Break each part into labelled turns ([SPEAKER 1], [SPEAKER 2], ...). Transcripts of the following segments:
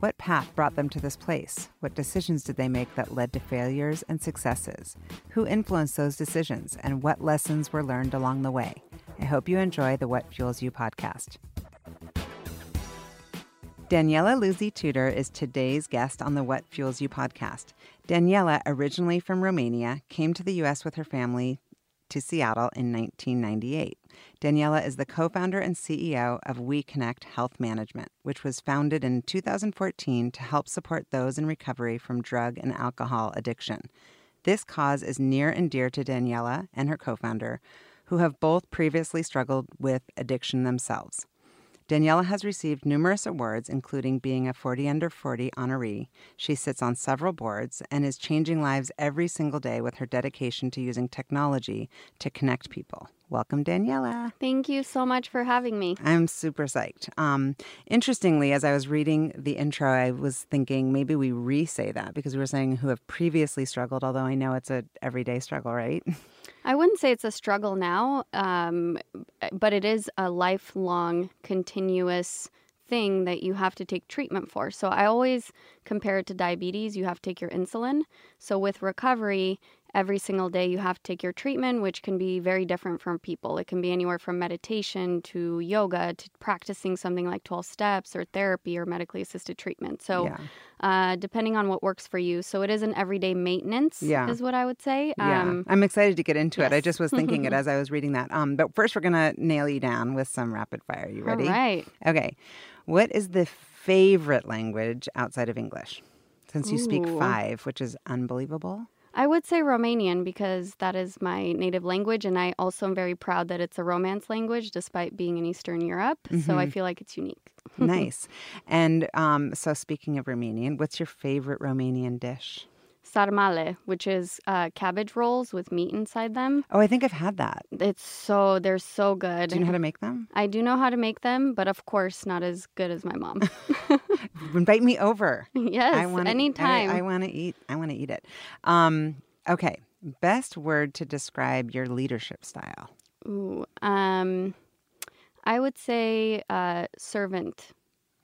[SPEAKER 1] What path brought them to this place? What decisions did they make that led to failures and successes? Who influenced those decisions? And what lessons were learned along the way? I hope you enjoy the What Fuels You podcast. Daniela Luzzi Tudor is today's guest on the What Fuels You podcast. Daniela, originally from Romania, came to the U.S. with her family to Seattle in 1998. Daniela is the co founder and CEO of We Connect Health Management, which was founded in 2014 to help support those in recovery from drug and alcohol addiction. This cause is near and dear to Daniela and her co founder, who have both previously struggled with addiction themselves. Daniela has received numerous awards, including being a 40 Under 40 honoree. She sits on several boards and is changing lives every single day with her dedication to using technology to connect people. Welcome, Daniela.
[SPEAKER 2] Thank you so much for having me.
[SPEAKER 1] I'm super psyched. Um, interestingly, as I was reading the intro, I was thinking maybe we re say that because we were saying who have previously struggled, although I know it's a everyday struggle, right?
[SPEAKER 2] I wouldn't say it's a struggle now, um, but it is a lifelong, continuous thing that you have to take treatment for. So I always compare it to diabetes. You have to take your insulin. So with recovery, every single day you have to take your treatment, which can be very different from people. It can be anywhere from meditation to yoga to practicing something like 12 steps or therapy or medically assisted treatment. So, yeah. uh, depending on what works for you. So, it is an everyday maintenance, yeah. is what I would say.
[SPEAKER 1] Yeah. Um, I'm excited to get into yes. it. I just was thinking it as I was reading that. Um, but first, we're going to nail you down with some rapid fire. You ready?
[SPEAKER 2] All right.
[SPEAKER 1] Okay. What is the favorite language outside of English? Since you Ooh. speak five, which is unbelievable.
[SPEAKER 2] I would say Romanian because that is my native language, and I also am very proud that it's a Romance language despite being in Eastern Europe. Mm-hmm. So I mm-hmm. feel like it's unique.
[SPEAKER 1] nice. And um, so, speaking of Romanian, what's your favorite Romanian dish?
[SPEAKER 2] Sarmale, which is uh, cabbage rolls with meat inside them.
[SPEAKER 1] Oh, I think I've had that.
[SPEAKER 2] It's so they're so good.
[SPEAKER 1] Do you know how to make them?
[SPEAKER 2] I do know how to make them, but of course not as good as my mom.
[SPEAKER 1] Invite me over.
[SPEAKER 2] Yes, I wanna, anytime.
[SPEAKER 1] I, I want to eat. I want to eat it. Um, okay, best word to describe your leadership style.
[SPEAKER 2] Ooh, um, I would say uh, servant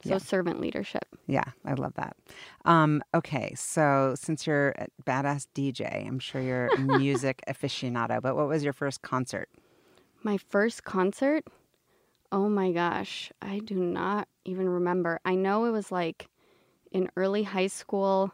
[SPEAKER 2] so yeah. servant leadership.
[SPEAKER 1] Yeah, I love that. Um, okay, so since you're a badass DJ, I'm sure you're a music aficionado, but what was your first concert?
[SPEAKER 2] My first concert? Oh my gosh, I do not even remember. I know it was like in early high school.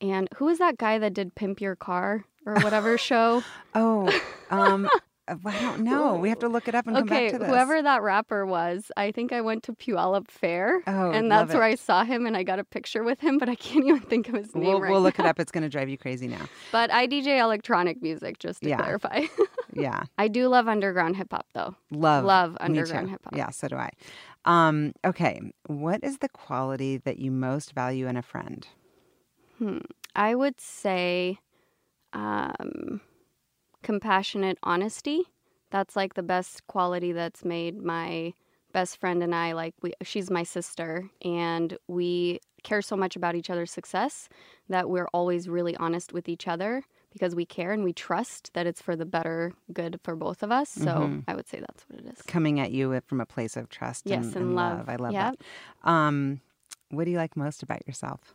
[SPEAKER 2] And who was that guy that did Pimp Your Car or whatever show?
[SPEAKER 1] Oh, um, I don't know. We have to look it up and
[SPEAKER 2] okay, come
[SPEAKER 1] back to this.
[SPEAKER 2] Whoever that rapper was, I think I went to Puyallup Fair. Oh, and that's where I saw him and I got a picture with him, but I can't even think of his name
[SPEAKER 1] we'll,
[SPEAKER 2] right
[SPEAKER 1] We'll look
[SPEAKER 2] now.
[SPEAKER 1] it up. It's going to drive you crazy now.
[SPEAKER 2] But I DJ electronic music, just to yeah. clarify.
[SPEAKER 1] yeah.
[SPEAKER 2] I do love underground hip hop, though.
[SPEAKER 1] Love.
[SPEAKER 2] Love underground hip hop.
[SPEAKER 1] Yeah, so do I. Um, okay. What is the quality that you most value in a friend?
[SPEAKER 2] Hmm. I would say um, compassionate honesty that's like the best quality that's made my best friend and I like we she's my sister and we care so much about each other's success that we're always really honest with each other because we care and we trust that it's for the better good for both of us. So mm-hmm. I would say that's what it is.
[SPEAKER 1] Coming at you from a place of trust
[SPEAKER 2] yes,
[SPEAKER 1] and,
[SPEAKER 2] and,
[SPEAKER 1] and
[SPEAKER 2] love.
[SPEAKER 1] love. I love that. Um, what do you like most about yourself?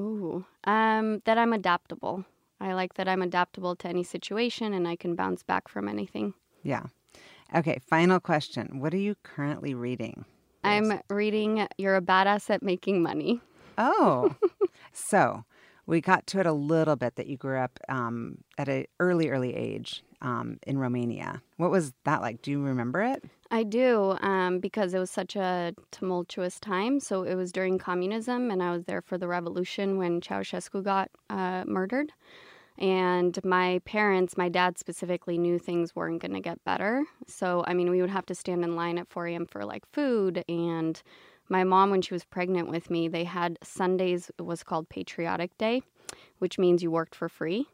[SPEAKER 2] Ooh, um, that I'm adaptable. I like that I'm adaptable to any situation and I can bounce back from anything.
[SPEAKER 1] Yeah. Okay, final question. What are you currently reading?
[SPEAKER 2] I'm reading You're a Badass at Making Money.
[SPEAKER 1] Oh, so we got to it a little bit that you grew up um, at an early, early age um, in Romania. What was that like? Do you remember it?
[SPEAKER 2] I do, um, because it was such a tumultuous time. So it was during communism, and I was there for the revolution when Ceausescu got uh, murdered. And my parents, my dad specifically, knew things weren't going to get better. So, I mean, we would have to stand in line at 4 a.m. for like food. And my mom, when she was pregnant with me, they had Sundays, it was called Patriotic Day, which means you worked for free.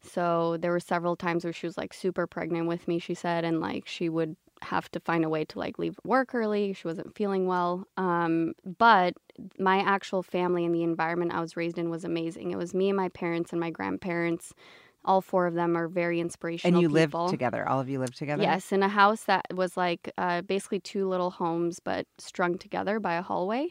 [SPEAKER 2] So there were several times where she was like super pregnant with me, she said, and like she would have to find a way to like leave work early. She wasn't feeling well. Um, but my actual family and the environment I was raised in was amazing. It was me and my parents and my grandparents. All four of them are very inspirational.
[SPEAKER 1] And you
[SPEAKER 2] people.
[SPEAKER 1] lived together. All of you lived together.
[SPEAKER 2] Yes, in a house that was like uh, basically two little homes, but strung together by a hallway.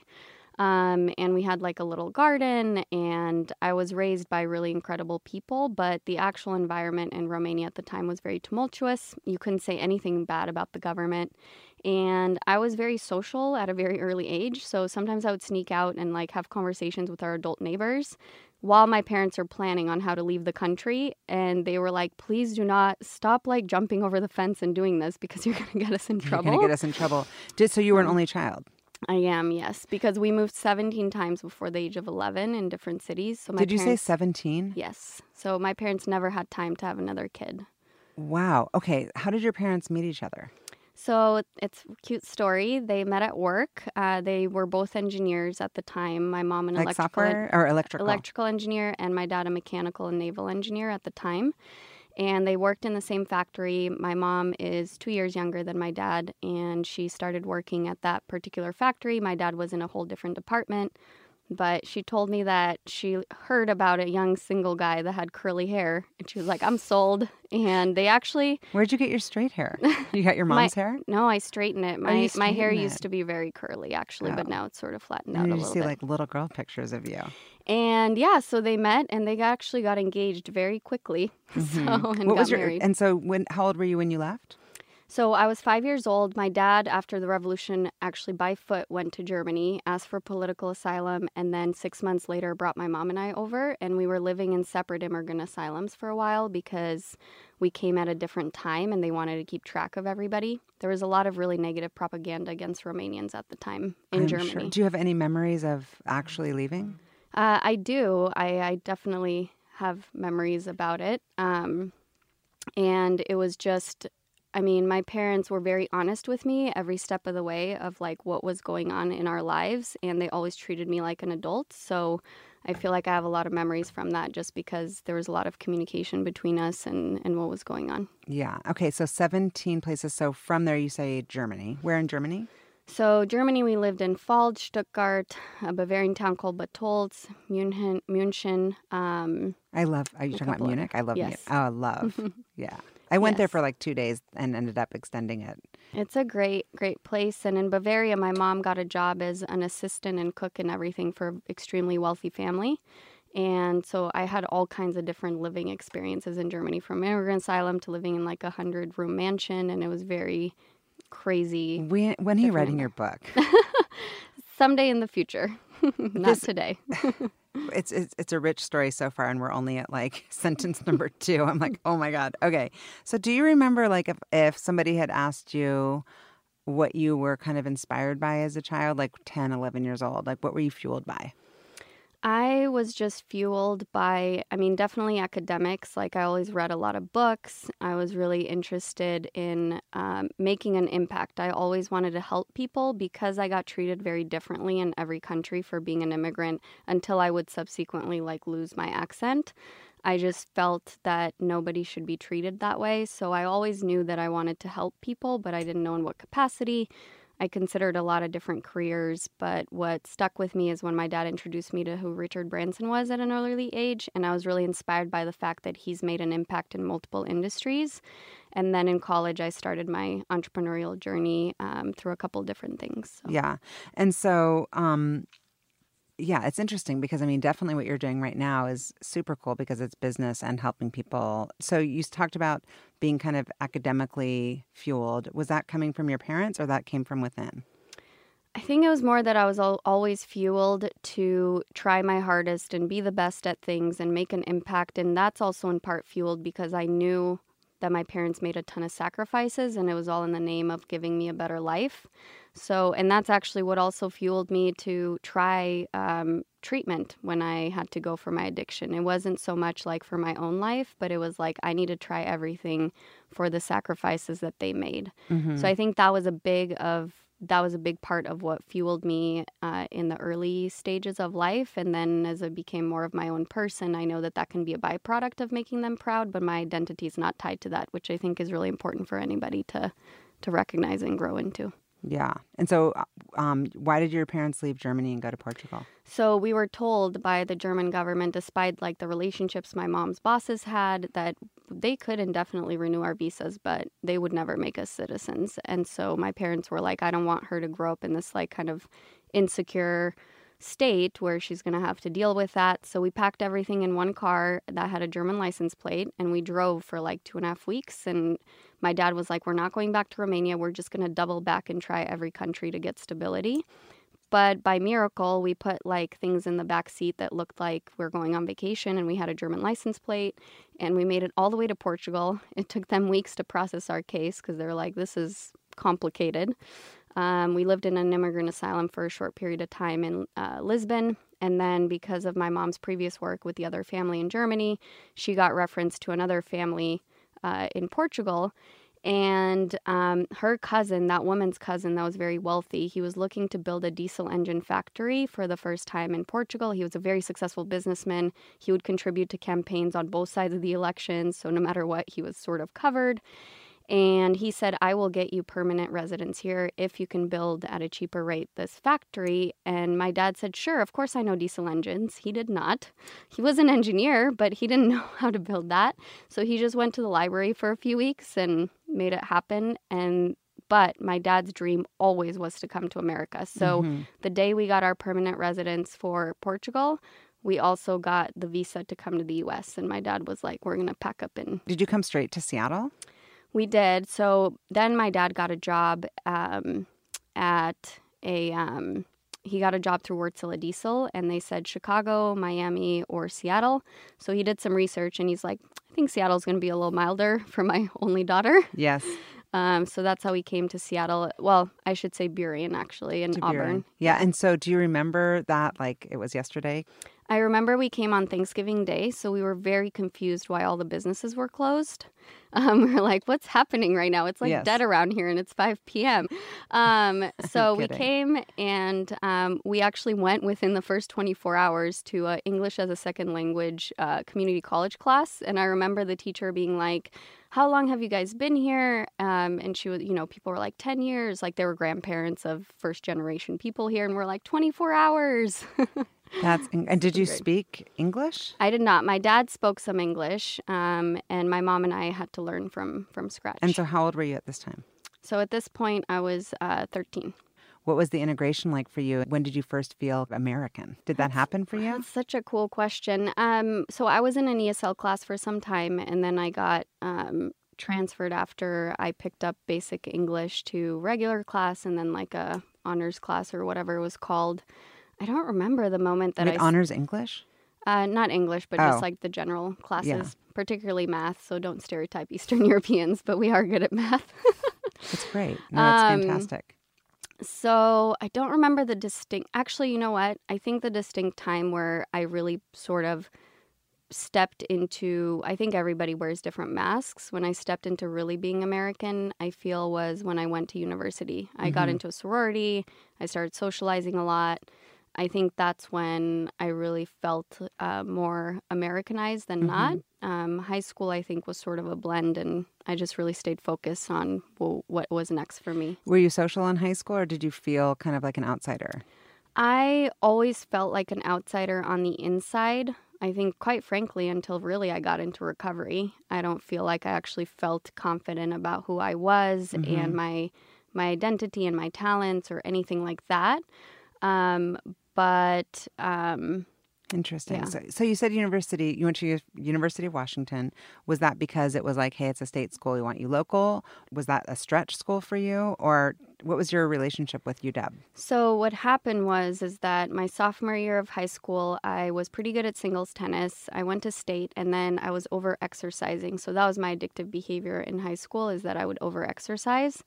[SPEAKER 2] Um, and we had like a little garden, and I was raised by really incredible people, but the actual environment in Romania at the time was very tumultuous. You couldn't say anything bad about the government. And I was very social at a very early age. So sometimes I would sneak out and like have conversations with our adult neighbors while my parents are planning on how to leave the country and they were like please do not stop like jumping over the fence and doing this because you're going to get us in trouble
[SPEAKER 1] You're going to get us in trouble. Did, so you were an only child.
[SPEAKER 2] I am yes because we moved 17 times before the age of 11 in different cities so my
[SPEAKER 1] Did you say 17?
[SPEAKER 2] yes so my parents never had time to have another kid
[SPEAKER 1] Wow. Okay. How did your parents meet each other?
[SPEAKER 2] So it's a cute story. They met at work. Uh, they were both engineers at the time. My mom an
[SPEAKER 1] Like
[SPEAKER 2] electrical
[SPEAKER 1] software or electrical?
[SPEAKER 2] electrical engineer, and my dad a mechanical and naval engineer at the time. And they worked in the same factory. My mom is two years younger than my dad, and she started working at that particular factory. My dad was in a whole different department. But she told me that she heard about a young single guy that had curly hair, and she was like, I'm sold. And they actually
[SPEAKER 1] Where'd you get your straight hair? You got your
[SPEAKER 2] My-
[SPEAKER 1] mom's hair?
[SPEAKER 2] no, I straighten it.
[SPEAKER 1] you
[SPEAKER 2] My my hair
[SPEAKER 1] straighten
[SPEAKER 2] used to be very curly actually, but
[SPEAKER 1] Oh.
[SPEAKER 2] now it's sort of flattened
[SPEAKER 1] And
[SPEAKER 2] out
[SPEAKER 1] you
[SPEAKER 2] a little
[SPEAKER 1] see
[SPEAKER 2] bit.
[SPEAKER 1] like little girl pictures of you.
[SPEAKER 2] and yeah, so they met and they actually got engaged very quickly. So and
[SPEAKER 1] Mm-hmm. what
[SPEAKER 2] got
[SPEAKER 1] was your
[SPEAKER 2] married.
[SPEAKER 1] and so when how old were you when you left?
[SPEAKER 2] So I was five years old. My dad, after the revolution, actually by foot went to Germany, asked for political asylum, and then six months later brought my mom and I over. And we were living in separate immigrant asylums for a while because we came at a different time and they wanted to keep track of everybody. There was a lot of really negative propaganda against Romanians at the time in
[SPEAKER 1] I'm
[SPEAKER 2] Germany.
[SPEAKER 1] Sure. Do you have any memories of actually leaving?
[SPEAKER 2] Uh, I do. I, I definitely have memories about it. Um, and it was just, I mean, my parents were very honest with me every step of the way of like what was going on in our lives. And they always treated me like an adult. So I feel like I have a lot of memories from that just because there was a lot of communication between us and, and what was going on.
[SPEAKER 1] Yeah. Okay. So 17 places. So from there, you say Germany. Where in Germany?
[SPEAKER 2] So Germany, we lived in Pfalz, Stuttgart, a Bavarian town called Bad Tolz, München, München. Um,
[SPEAKER 1] I love. Are you talking about
[SPEAKER 2] couple of-
[SPEAKER 1] Munich? I love Munich. Oh, I love. yeah. I went there for like two days and ended up extending it.
[SPEAKER 2] It's a great, great place. And in Bavaria, my mom got a job as an assistant and cook and everything for an extremely wealthy family. And so I had all kinds of different living experiences in Germany, from immigrant asylum to living in like a hundred room mansion. And it was very crazy.
[SPEAKER 1] When, when are you writing your book?
[SPEAKER 2] Someday in the future, not
[SPEAKER 1] This-
[SPEAKER 2] today.
[SPEAKER 1] it's, it's it's a rich story so far, and we're only at like sentence number two. I'm like, oh my god. Okay, so do you remember like if if somebody had asked you what you were kind of inspired by as a child, like 10, 11 years old, like what were you fueled by?
[SPEAKER 2] I was just fueled by, I mean, definitely academics. Like, I always read a lot of books. I was really interested in um, making an impact. I always wanted to help people because I got treated very differently in every country for being an immigrant until I would subsequently, like, lose my accent. I just felt that nobody should be treated that way. So I always knew that I wanted to help people, but I didn't know in what capacity. I considered a lot of different careers, but what stuck with me is when my dad introduced me to who Richard Branson was at an early age, and I was really inspired by the fact that he's made an impact in multiple industries. And then in college, I started my entrepreneurial journey um, through a couple different things. So.
[SPEAKER 1] Yeah. And so, um, yeah, it's interesting because I mean, definitely what you're doing right now is super cool because it's business and helping people. So you talked about being kind of academically fueled. Was that coming from your parents or that came from within?
[SPEAKER 2] I think it was more that I was al- always fueled to try my hardest and be the best at things and make an impact. And that's also in part fueled because I knew that my parents made a ton of sacrifices and it was all in the name of giving me a better life. So, and that's actually what also fueled me to try um, treatment when I had to go for my addiction. It wasn't so much like for my own life, but it was like I need to try everything for the sacrifices that they made.
[SPEAKER 1] Mm-hmm.
[SPEAKER 2] So I think that was a big of that was a big part of what fueled me uh, in the early stages of life. And then as I became more of my own person, I know that that can be a byproduct of making them proud, but my identity is not tied to that, which I think is really important for anybody to to recognize and grow into.
[SPEAKER 1] Yeah. And so, uh, um, why did your parents leave Germany and go to Portugal?
[SPEAKER 2] So we were told by the German government, despite like the relationships my mom's bosses had, that they could indefinitely renew our visas, but they would never make us citizens. And so my parents were like, I don't want her to grow up in this like kind of insecure state where she's going to have to deal with that. So we packed everything in one car that had a German license plate and we drove for like two and a half weeks. And my dad was like, We're not going back to Romania. We're just going to double back and try every country to get stability. But by miracle, we put like things in the back seat that looked like we are going on vacation and we had a German license plate and we made it all the way to Portugal. It took them weeks to process our case because they're like, This is complicated. Um, we lived in an immigrant asylum for a short period of time in uh, Lisbon. And then, because of my mom's previous work with the other family in Germany, she got reference to another family uh, in Portugal. And um, her cousin, that woman's cousin that was very wealthy, he was looking to build a diesel engine factory for the first time in Portugal. He was a very successful businessman. He would contribute to campaigns on both sides of the elections. So, no matter what, he was sort of covered. And he said, I will get you permanent residence here if you can build at a cheaper rate this factory. And my dad said, Sure, of course I know diesel engines. He did not. He was an engineer, but he didn't know how to build that. So he just went to the library for a few weeks and made it happen. And but my dad's dream always was to come to America. So mm-hmm. the day we got our permanent residence for Portugal, we also got the visa to come to the US. And my dad was like, We're going to pack up and.
[SPEAKER 1] Did you come straight to Seattle?
[SPEAKER 2] We did. So then my dad got a job um, at a. Um, he got a job through Wärtsilä Diesel, and they said Chicago, Miami, or Seattle. So he did some research, and he's like, I think Seattle's going to be a little milder for my only daughter.
[SPEAKER 1] Yes.
[SPEAKER 2] Um, so that's how we came to Seattle. Well, I should say Burien, actually, in Auburn.
[SPEAKER 1] Yeah. And so do you remember that like it was yesterday?
[SPEAKER 2] I remember we came on Thanksgiving Day, so we were very confused why all the businesses were closed. Um, we are like, what's happening right now? It's like yes. dead around here and it's 5 p.m. Um, so we came and um, we actually went within the first 24 hours to a English as a second language uh, community college class. And I remember the teacher being like, how long have you guys been here? Um, and she was, you know, people were like 10 years, like they were grandparents of first generation people here. And we're like 24 hours.
[SPEAKER 1] That's and did you speak English?
[SPEAKER 2] I did not. My dad spoke some English, um, and my mom and I had to learn from from scratch.
[SPEAKER 1] And so, how old were you at this time?
[SPEAKER 2] So at this point, I was uh, thirteen.
[SPEAKER 1] What was the integration like for you? When did you first feel American? Did that happen for you?
[SPEAKER 2] That's such a cool question. Um, so I was in an ESL class for some time, and then I got um, transferred after I picked up basic English to regular class, and then like a honors class or whatever it was called. I don't remember the moment that
[SPEAKER 1] Wait, I honors English.
[SPEAKER 2] Uh, not English, but oh. just like the general classes, yeah. particularly math. So don't stereotype Eastern Europeans, but we are good at math.
[SPEAKER 1] That's great. No, that's um, fantastic.
[SPEAKER 2] So I don't remember the distinct. Actually, you know what? I think the distinct time where I really sort of stepped into. I think everybody wears different masks. When I stepped into really being American, I feel was when I went to university. I mm-hmm. got into a sorority. I started socializing a lot. I think that's when I really felt uh, more Americanized than mm-hmm. not. Um, high school, I think, was sort of a blend, and I just really stayed focused on well, what was next for me.
[SPEAKER 1] Were you social in high school, or did you feel kind of like an outsider?
[SPEAKER 2] I always felt like an outsider on the inside. I think, quite frankly, until really I got into recovery, I don't feel like I actually felt confident about who I was mm-hmm. and my my identity and my talents or anything like that. Um, but um,
[SPEAKER 1] Interesting. Yeah. So, so you said university. You went to University of Washington. Was that because it was like, hey, it's a state school. We want you local. Was that a stretch school for you, or what was your relationship with UW?
[SPEAKER 2] So what happened was is that my sophomore year of high school, I was pretty good at singles tennis. I went to state, and then I was over exercising. So that was my addictive behavior in high school is that I would over exercise.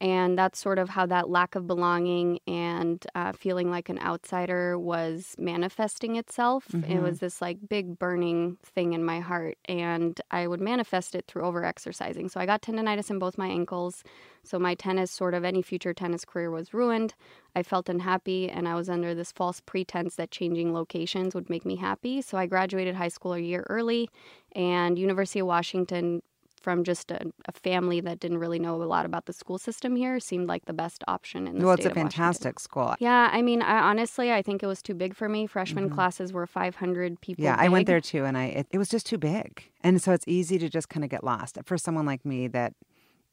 [SPEAKER 2] And that's sort of how that lack of belonging and uh, feeling like an outsider was manifesting itself. Mm-hmm. It was this like big burning thing in my heart, and I would manifest it through over exercising. So I got tendonitis in both my ankles. So my tennis, sort of any future tennis career was ruined. I felt unhappy, and I was under this false pretense that changing locations would make me happy. So I graduated high school a year early, and University of Washington from just a, a, family that didn't really know a lot about the school system here seemed like the best option in the
[SPEAKER 1] well
[SPEAKER 2] state
[SPEAKER 1] it's a fantastic
[SPEAKER 2] Washington.
[SPEAKER 1] school
[SPEAKER 2] yeah i mean I, honestly i think it was too big for me freshman mm-hmm. classes were 500 people
[SPEAKER 1] yeah
[SPEAKER 2] big.
[SPEAKER 1] i went there too and i it, it was just too big and so it's easy to just kind of get lost for someone like me that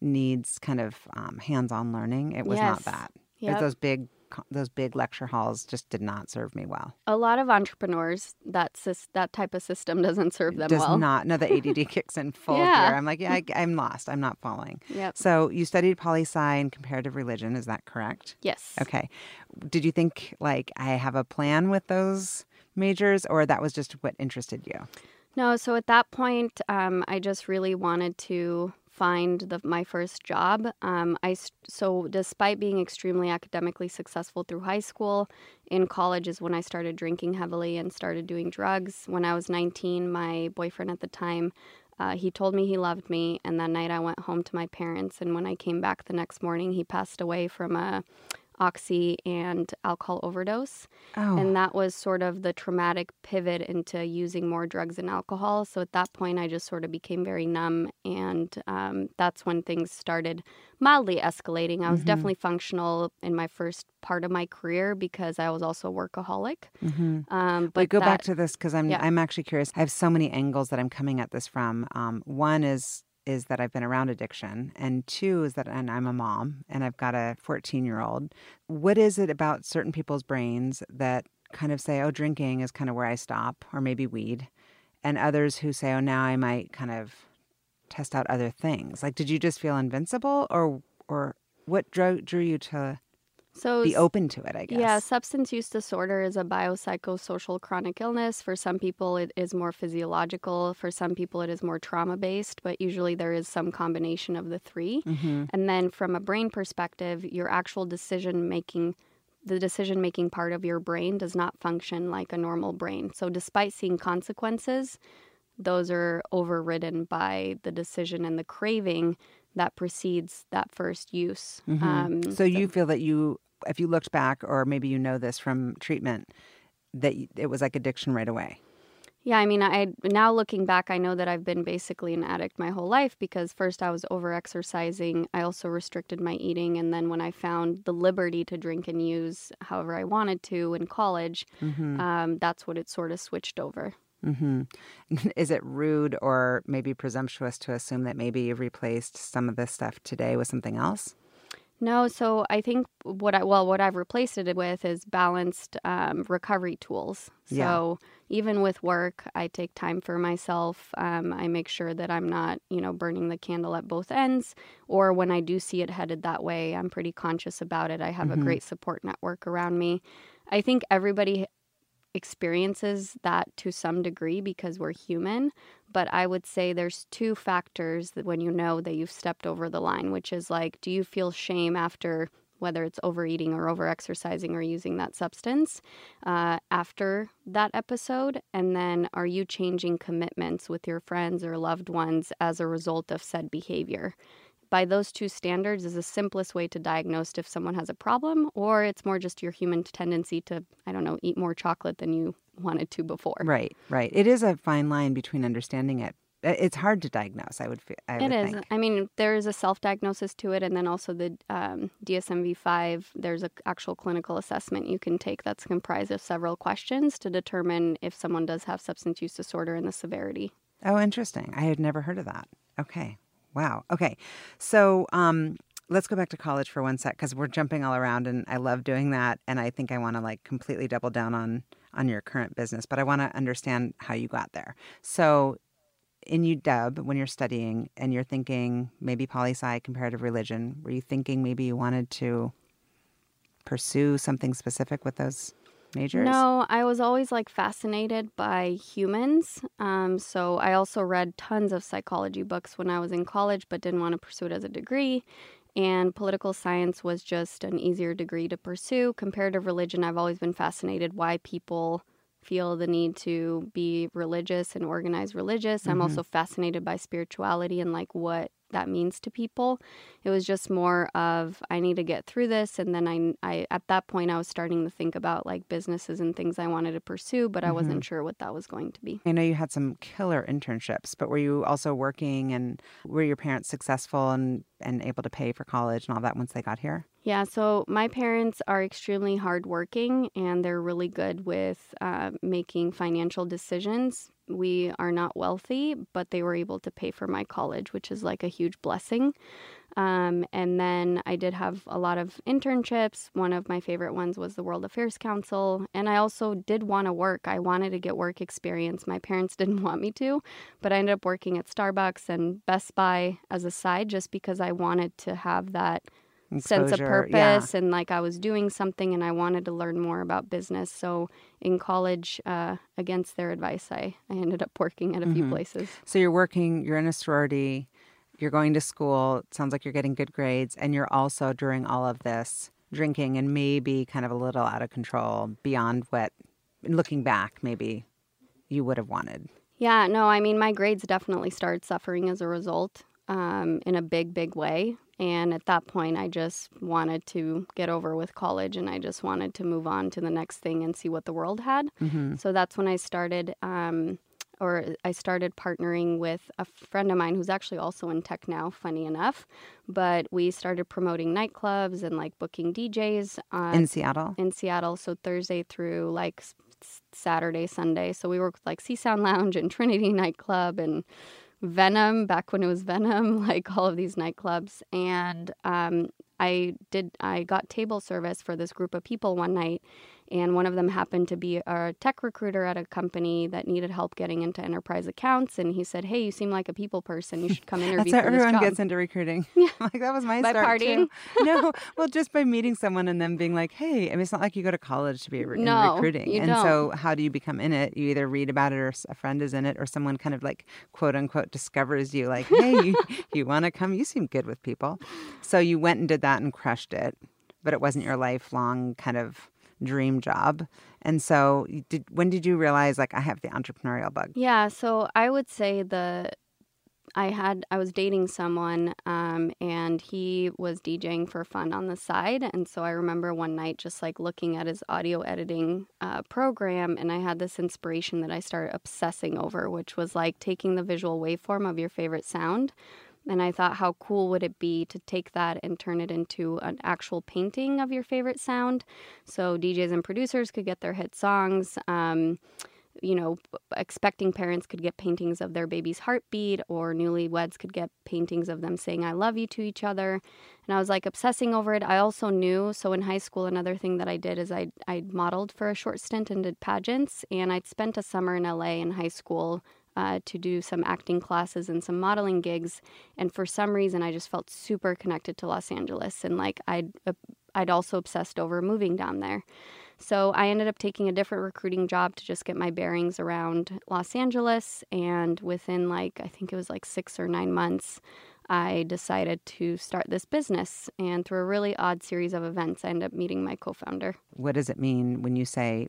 [SPEAKER 1] needs kind of um, hands-on learning it was
[SPEAKER 2] yes.
[SPEAKER 1] not that yep. those big those big lecture halls just did not serve me well.
[SPEAKER 2] A lot of entrepreneurs that that type of system doesn't serve them
[SPEAKER 1] Does
[SPEAKER 2] well.
[SPEAKER 1] Does not. No, the ADD kicks in full
[SPEAKER 2] yeah.
[SPEAKER 1] here. I'm like, yeah, I, am lost. I'm not following.
[SPEAKER 2] Yep.
[SPEAKER 1] So you studied poli sci and comparative religion. Is that correct?
[SPEAKER 2] Yes.
[SPEAKER 1] Okay. Did you think like I have a plan with those majors, or that was just what interested you?
[SPEAKER 2] No. So at that point, um, I just really wanted to find the, my first job. Um, I so despite being extremely academically successful through high school, in college is when I started drinking heavily and started doing drugs. When I was 19, my boyfriend at the time. Uh, he told me he loved me, and that night I went home to my parents. And when I came back the next morning, he passed away from a oxy and alcohol overdose.
[SPEAKER 1] Oh.
[SPEAKER 2] And that was sort of the traumatic pivot into using more drugs and alcohol. So at that point, I just sort of became very numb. And um, that's when things started mildly escalating. I was mm-hmm. definitely functional in my first part of my career because I was also a workaholic.
[SPEAKER 1] Mm-hmm. Um, but Wait, go that, back to this because I'm yeah. I'm actually curious. I have so many angles that I'm coming at this from. Um, one is is that I've been around addiction, and two is that and I'm a mom and I've got a 14 year old. What is it about certain people's brains that kind of say, "Oh, drinking is kind of where I stop," or maybe weed, and others who say, "Oh, now I might kind of test out other things." Like, did you just feel invincible, or or what drew drew you to
[SPEAKER 2] so
[SPEAKER 1] be open to it, I guess.
[SPEAKER 2] Yeah, substance use disorder is a biopsychosocial chronic illness. For some people, it is more physiological. For some people, it is more trauma based, but usually there is some combination of the 3
[SPEAKER 1] mm-hmm.
[SPEAKER 2] And then from a brain perspective, your actual decision making the decision making part of your brain does not function like a normal brain. So, despite seeing consequences, those are overridden by the decision and the craving that precedes that first use.
[SPEAKER 1] Mm-hmm. Um, so, so, you feel that you, if you looked back, or maybe you know this from treatment, that it was like addiction right away.
[SPEAKER 2] Yeah, I mean, I now looking back, I know that I've been basically an addict my whole life because first I was over exercising. I also restricted my eating, and then when I found the liberty to drink and use however I wanted to in college,
[SPEAKER 1] mm-hmm.
[SPEAKER 2] um, that's what it sort of switched over.
[SPEAKER 1] Mm-hmm. Is it rude or maybe presumptuous to assume that maybe you've replaced some of this stuff today with something else?
[SPEAKER 2] No, so I think what I well what I've replaced it with is balanced um, recovery tools. So yeah. even with work, I take time for myself. Um, I make sure that I'm not you know burning the candle at both ends. Or when I do see it headed that way, I'm pretty conscious about it. I have mm-hmm. a great support network around me. I think everybody experiences that to some degree because we're human. But I would say there's two factors that when you know that you've stepped over the line, which is like, do you feel shame after whether it's overeating or over exercising or using that substance uh, after that episode? And then are you changing commitments with your friends or loved ones as a result of said behavior? By those two standards is the simplest way to diagnose if someone has a problem or it's more just your human tendency to i don't know eat more chocolate than you wanted to before.
[SPEAKER 1] Right right. It is a fine line between understanding it. It's hard to diagnose i would feel I
[SPEAKER 2] it
[SPEAKER 1] would
[SPEAKER 2] is.
[SPEAKER 1] think.
[SPEAKER 2] i mean there is a self-diagnosis to it and then also the um, dsm-v5 there's an actual clinical assessment you can take that's comprised of several questions to determine if someone does have substance use disorder and the severity.
[SPEAKER 1] Oh interesting. I had never heard of that. Okay Wow. Okay. So um, let's go back to college for one sec because we're jumping all around, and I love doing that. And I think I want to like completely double down on on your current business, but I want to understand how you got there. So in UW, when you're studying and you're thinking maybe poli sci, comparative religion, were you thinking maybe you wanted to pursue something specific with those majors?
[SPEAKER 2] No, I was always like fascinated by humans. Um, so I also read tons of psychology books when I was in college, but didn't want to pursue it as a degree. And political science was just an easier degree to pursue. Comparative religion, I've always been fascinated why people feel the need to be religious and organize religious. Mm-hmm. I'm also fascinated by spirituality and like what that means to people. It was just more of I need to get through this, and then I, I at that point I was starting to think about like businesses and things I wanted to pursue, but I wasn't sure what that was going to be.
[SPEAKER 1] I know you had some killer internships, but were you also working and were your parents successful and, and able to pay for college and all that once they got here?
[SPEAKER 2] Yeah, so my parents are extremely hardworking and they're really good with uh, making financial decisions. We are not wealthy, but they were able to pay for my college, which is like a huge blessing. Um, and then I did have a lot of internships. One of my favorite ones was the World Affairs Council. And I also did want to work. I wanted to get work experience. My parents didn't want me to, but I ended up working at Starbucks and Best Buy as a side just because I wanted to have that sense of purpose
[SPEAKER 1] yeah.
[SPEAKER 2] and like I was doing something and I wanted to learn more about business. So in college, uh, against their advice, I, I ended up working at a few
[SPEAKER 1] Mhm.
[SPEAKER 2] places.
[SPEAKER 1] So you're working, you're in a sorority, you're going to school. It sounds like you're getting good grades, and you're also during all of this drinking and maybe kind of a little out of control beyond what, looking back, maybe you would have wanted.
[SPEAKER 2] Yeah, no, I mean, my grades definitely started suffering as a result um, in a big, big way. And at that point, I just wanted to get over with college and I just wanted to move on to the next thing and see what the world had.
[SPEAKER 1] Mm-hmm.
[SPEAKER 2] So that's when I started, um, or I started partnering with a friend of mine who's actually also in tech now, funny enough. But we started promoting nightclubs and like booking DJs uh,
[SPEAKER 1] In Seattle?
[SPEAKER 2] in Seattle. So Thursday through like Saturday, Sunday. So we worked with like Sea Sound Lounge and Trinity Nightclub and Venom back when it was Venom, like all of these nightclubs. And um, I did, I got table service for this group of people one night. And one of them happened to be a tech recruiter at a company that needed help getting into enterprise accounts. And he said, Hey, you seem like a people person. You should come interview
[SPEAKER 1] That's how everyone gets into recruiting. Yeah. like that was my
[SPEAKER 2] By
[SPEAKER 1] start
[SPEAKER 2] partying?
[SPEAKER 1] too. No, well, just by meeting someone and then being like, "Hey," I mean, it's not like you go to college to be re-
[SPEAKER 2] No,
[SPEAKER 1] in recruiting. and so, how do you become in it? You either read about it, or a friend is in it, or someone kind of like quote unquote discovers you. Like, "Hey, you, you want to come? You seem good with people." So you went and did that and crushed it, but it wasn't your lifelong kind of dream job. And so, did when did you realize like I have the entrepreneurial bug?
[SPEAKER 2] Yeah, so I would say the I had I was dating someone um, and he was DJing for fun on the side, and so I remember one night just like looking at his audio editing uh, program, and I had this inspiration that I started obsessing over, which was like taking the visual waveform of your favorite sound. And I thought, how cool would it be to take that and turn it into an actual painting of your favorite sound? So DJs and producers could get their hit songs. Um, you know, expecting parents could get paintings of their baby's heartbeat, or newlyweds could get paintings of them saying, I love you to each other. And I was like obsessing over it. I also knew, so in high school, another thing that I did is I, I modeled for a short stint and did pageants. And I'd spent a summer in LA in high school uh, to do some acting classes and some modeling gigs. And for some reason, I just felt super connected to Los Angeles. And like I'd, uh, I'd also obsessed over moving down there. So I ended up taking a different recruiting job to just get my bearings around Los Angeles. And within like, I think it was like six or nine months, I decided to start this business. And through a really odd series of events, I ended up meeting my co founder.
[SPEAKER 1] What does it mean when you say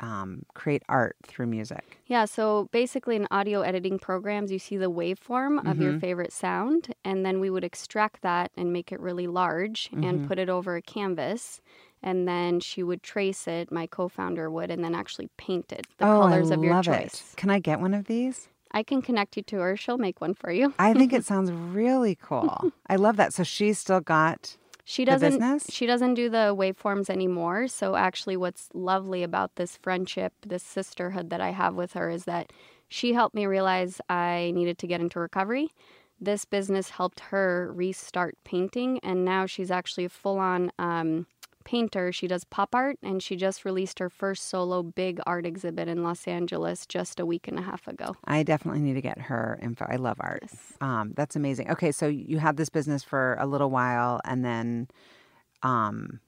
[SPEAKER 1] um, create art through music?
[SPEAKER 2] Yeah, so basically in audio editing programs, you see the waveform of your
[SPEAKER 1] Mhm.
[SPEAKER 2] favorite sound, and then we would extract that and make it really large
[SPEAKER 1] Mhm.
[SPEAKER 2] and put it over a canvas. And then she would trace it, my co founder would, and then actually paint it, the
[SPEAKER 1] oh,
[SPEAKER 2] colors
[SPEAKER 1] I
[SPEAKER 2] of your choice.
[SPEAKER 1] it. Can I get one of these?
[SPEAKER 2] I can connect you to her. She'll make one for you.
[SPEAKER 1] I think it sounds really cool. I love that. So she's still got
[SPEAKER 2] She doesn't
[SPEAKER 1] business.
[SPEAKER 2] she doesn't do the waveforms anymore. So actually what's lovely about this friendship, this sisterhood that I have with her is that she helped me realize I needed to get into recovery. This business helped her restart painting and now she's actually a full-on um, painter. She does pop art and she just released her first solo big art exhibit in Los Angeles just a week and a half ago.
[SPEAKER 1] I definitely need to get her info. I love art.
[SPEAKER 2] Yes.
[SPEAKER 1] Um, that's amazing. Okay, so you had this business for a little while, and then, um,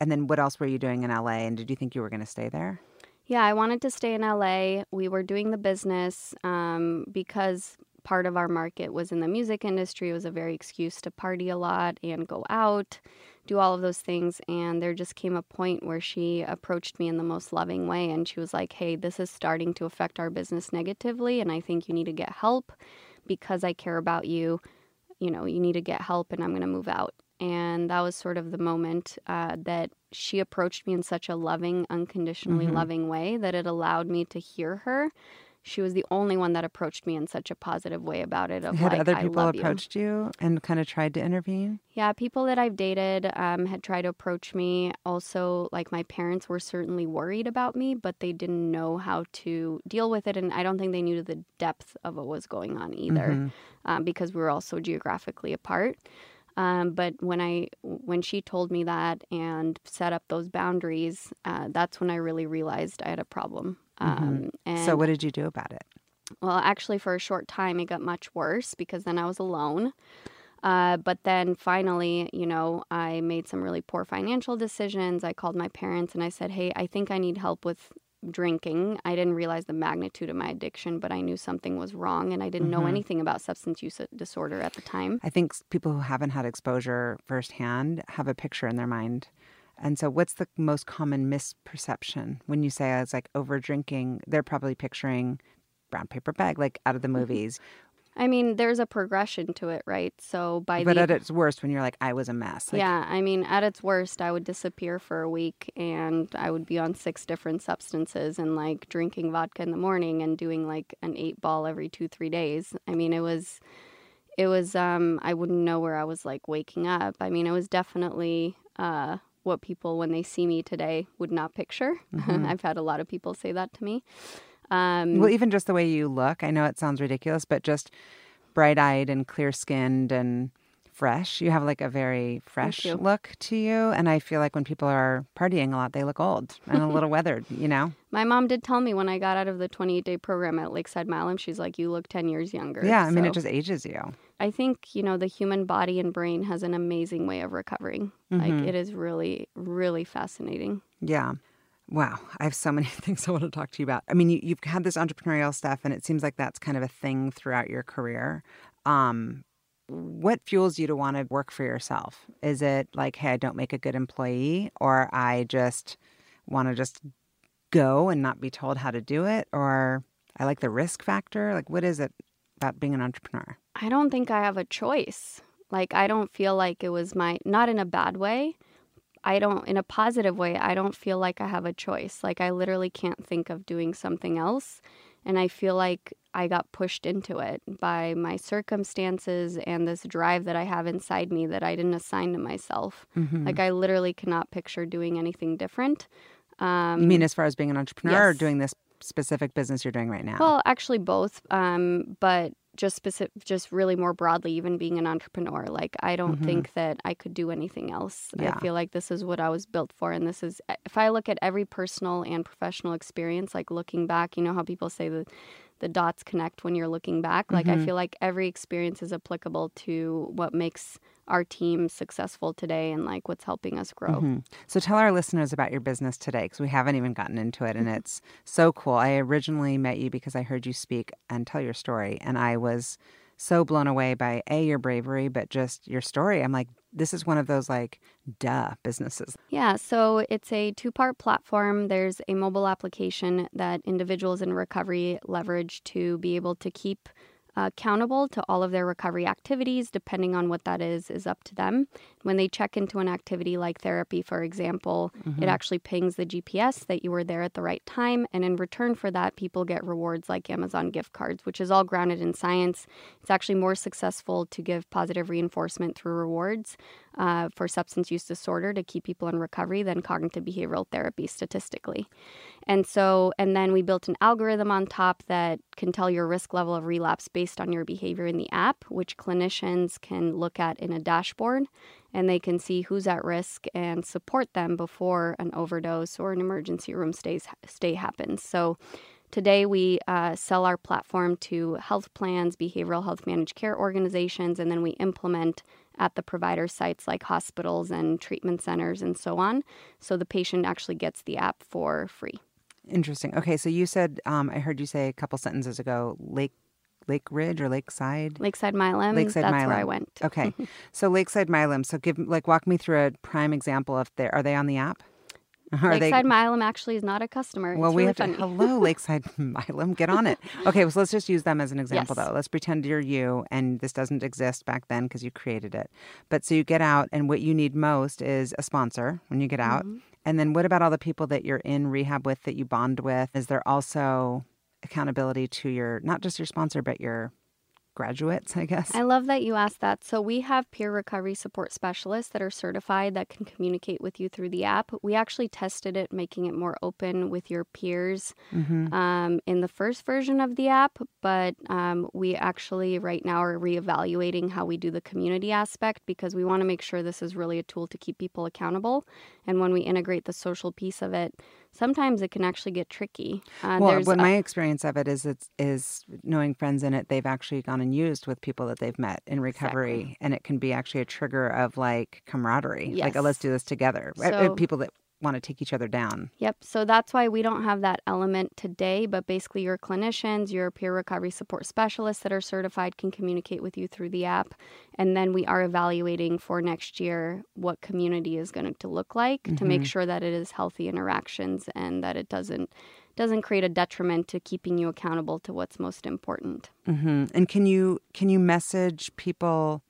[SPEAKER 1] and then what else were you doing in LA? And did you think you were going to stay there?
[SPEAKER 2] Yeah, I wanted to stay in LA. We were doing the business um, because part of our market was in the music industry. It was a very excuse to party a lot and go out, do all of those things. And there just came a point where she approached me in the most loving way. And she was like, hey, this is starting to affect our business negatively. And I think you need to get help because I care about you. you know, you need to get help and I'm going to move out. And that was sort of the moment uh, that she approached me in such a loving, unconditionally
[SPEAKER 1] Mhm.
[SPEAKER 2] loving way that it allowed me to hear her. She was the only one that approached me in such a positive way about it. Of
[SPEAKER 1] Had
[SPEAKER 2] like,
[SPEAKER 1] other
[SPEAKER 2] I
[SPEAKER 1] people
[SPEAKER 2] love you.
[SPEAKER 1] approached you. and kind of tried to intervene?
[SPEAKER 2] Yeah, people that I've dated um, had tried to approach me. Also, like my parents were certainly worried about me, but they didn't know how to deal with it. And I don't think they knew the depth of what was going on either
[SPEAKER 1] Mhm.
[SPEAKER 2] um, because we were all so geographically apart. Um, but when I when she told me that and set up those boundaries, uh, that's when I really realized I had a problem. Um, and
[SPEAKER 1] So what did you do about it?
[SPEAKER 2] well, actually, for a short time, it got much worse because then I was alone. Uh, but then finally, you know, I made some really poor financial decisions. I called my parents and I said, hey, I think I need help with drinking. I didn't realize the magnitude of my addiction, but I knew something was wrong and I didn't know
[SPEAKER 1] Mhm.
[SPEAKER 2] anything about substance use disorder at the time.
[SPEAKER 1] I think people who haven't had exposure firsthand have a picture in their mind. And so, what's the most common misperception when you say I was like over drinking? They're probably picturing brown paper bag, like out of the movies.
[SPEAKER 2] I mean, there's a progression to it, right? So by
[SPEAKER 1] but
[SPEAKER 2] the
[SPEAKER 1] at its worst, when you're like, I was a mess. Like,
[SPEAKER 2] yeah, I mean, at its worst, I would disappear for a week and I would be on six different substances and like drinking vodka in the morning and doing like an eight ball every two, three days. I mean, it was, it was, um, I wouldn't know where I was like waking up. I mean, it was definitely, uh, what people, when they see me today, would not picture.
[SPEAKER 1] Mhm.
[SPEAKER 2] I've had a lot of people say that to me. Um,
[SPEAKER 1] Well, even just the way you look, I know it sounds ridiculous, but just bright eyed and clear skinned and fresh. You have like a very fresh look to you. And I feel like when people are partying a lot, they look old and a little weathered, you know?
[SPEAKER 2] My mom did tell me when I got out of the 28 day program at Lakeside Milam, she's like, you look 10 years younger.
[SPEAKER 1] Yeah. I mean, it just ages you.
[SPEAKER 2] I think, you know, the human body and brain has an amazing way of recovering. Like,
[SPEAKER 1] Mhm.
[SPEAKER 2] it is really, really fascinating.
[SPEAKER 1] Yeah. Wow. I have so many things I want to talk to you about. I mean, you, you've had this entrepreneurial stuff, and it seems like that's kind of a thing throughout your career. Um, what fuels you to want to work for yourself? Is it like, hey, I don't make a good employee, or I just want to just go and not be told how to do it, or I like the risk factor? Like, what is it about being an entrepreneur?
[SPEAKER 2] I don't think I have a choice. Like, I don't feel like it was my, not in a bad way. I don't, in a positive way, I don't feel like I have a choice. Like, I literally can't think of doing something else. And I feel like I got pushed into it by my circumstances and this drive that I have inside me that I didn't assign to myself.
[SPEAKER 1] Mhm.
[SPEAKER 2] Like, I literally cannot picture doing anything different. Um,
[SPEAKER 1] you mean as far as being an entrepreneur or doing this specific business you're doing right now?
[SPEAKER 2] Well, actually, both. Um, but just specific, just really more broadly, even being an entrepreneur. Like, I don't
[SPEAKER 1] Mhm.
[SPEAKER 2] think that I could do anything else.
[SPEAKER 1] Yeah.
[SPEAKER 2] I feel like this is what I was built for, and this is. If I look at every personal and professional experience, like looking back, you know how people say that the dots connect when you're looking back. Like, I
[SPEAKER 1] Mhm.
[SPEAKER 2] feel like every experience is applicable to what makes our team successful today, and like what's helping us grow.
[SPEAKER 1] Mhm. So tell our listeners about your business today because we haven't even gotten into it and
[SPEAKER 2] Mm-hmm.
[SPEAKER 1] it's so cool. I originally met you because I heard you speak and tell your story and I was so blown away by A, your bravery, but just your story. I'm like, this is one of those like duh businesses.
[SPEAKER 2] Yeah, so it's a two part platform. There's a mobile application that individuals in recovery leverage to be able to keep accountable to all of their recovery activities, depending on what that is, is up to them. When they check into an activity like therapy, for example,
[SPEAKER 1] Mhm.
[SPEAKER 2] it actually pings the GPS that you were there at the right time. And in return for that, people get rewards like Amazon gift cards, which is all grounded in science. It's actually more successful to give positive reinforcement through rewards uh, for substance use disorder to keep people in recovery than cognitive behavioral therapy statistically. And so, and then we built an algorithm on top that can tell your risk level of relapse based on your behavior in the app, which clinicians can look at in a dashboard and they can see who's at risk and support them before an overdose or an emergency room stays, stay happens. So, Today, we uh, sell our platform to health plans, behavioral health managed care organizations, and then we implement at the provider sites like hospitals and treatment centers and so on. So the patient actually gets the app for free.
[SPEAKER 1] Interesting. Okay, so you said um, I heard you say a couple sentences ago, Lake Lake Ridge or Lakeside.
[SPEAKER 2] Lakeside Milam,
[SPEAKER 1] Lakeside
[SPEAKER 2] that's where I went.
[SPEAKER 1] Okay, so Lakeside Milam. So give like walk me through a prime example of their. Are they on the app? Are they-
[SPEAKER 2] Lakeside Milam actually is not a customer.
[SPEAKER 1] Well,
[SPEAKER 2] it's
[SPEAKER 1] we
[SPEAKER 2] really
[SPEAKER 1] have to. Hello, Lakeside Milam. Get on it. Okay, so let's just use them as an example,
[SPEAKER 2] Yes.
[SPEAKER 1] though. Let's pretend you're you, and this doesn't exist back then because you created it. But so you get out, and what you need most is a sponsor when you get out.
[SPEAKER 2] Mm-hmm.
[SPEAKER 1] And then what about all the people that you're in rehab with that you bond with? Is there also accountability to your not just your sponsor, but your graduates? I guess.
[SPEAKER 2] I love that you asked that. So, we have peer recovery support specialists that are certified that can communicate with you through the app. We actually tested it, making it more open with your peers
[SPEAKER 1] Mhm.
[SPEAKER 2] um, in the first version of the app, but um, we actually right now are reevaluating how we do the community aspect because we want to make sure this is really a tool to keep people accountable. And when we integrate the social piece of it, sometimes it can actually get tricky. Uh,
[SPEAKER 1] well, what
[SPEAKER 2] a-
[SPEAKER 1] my experience of it is, it's is knowing friends in it. They've actually gone and used with people that they've met in recovery,
[SPEAKER 2] Exactly.
[SPEAKER 1] and it can be actually a trigger of like camaraderie. Like, oh, let's do this together. Uh,
[SPEAKER 2] So-
[SPEAKER 1] people that want to take each other down.
[SPEAKER 2] Yep. So that's why we don't have that element today, but basically, your clinicians, your peer recovery support specialists that are certified can communicate with you through the app. And then we are evaluating for next year what community is going to look like to make sure that it is healthy interactions and that it doesn't doesn't create a detriment to keeping you accountable to what's most important.
[SPEAKER 1] hmm And can you can you message people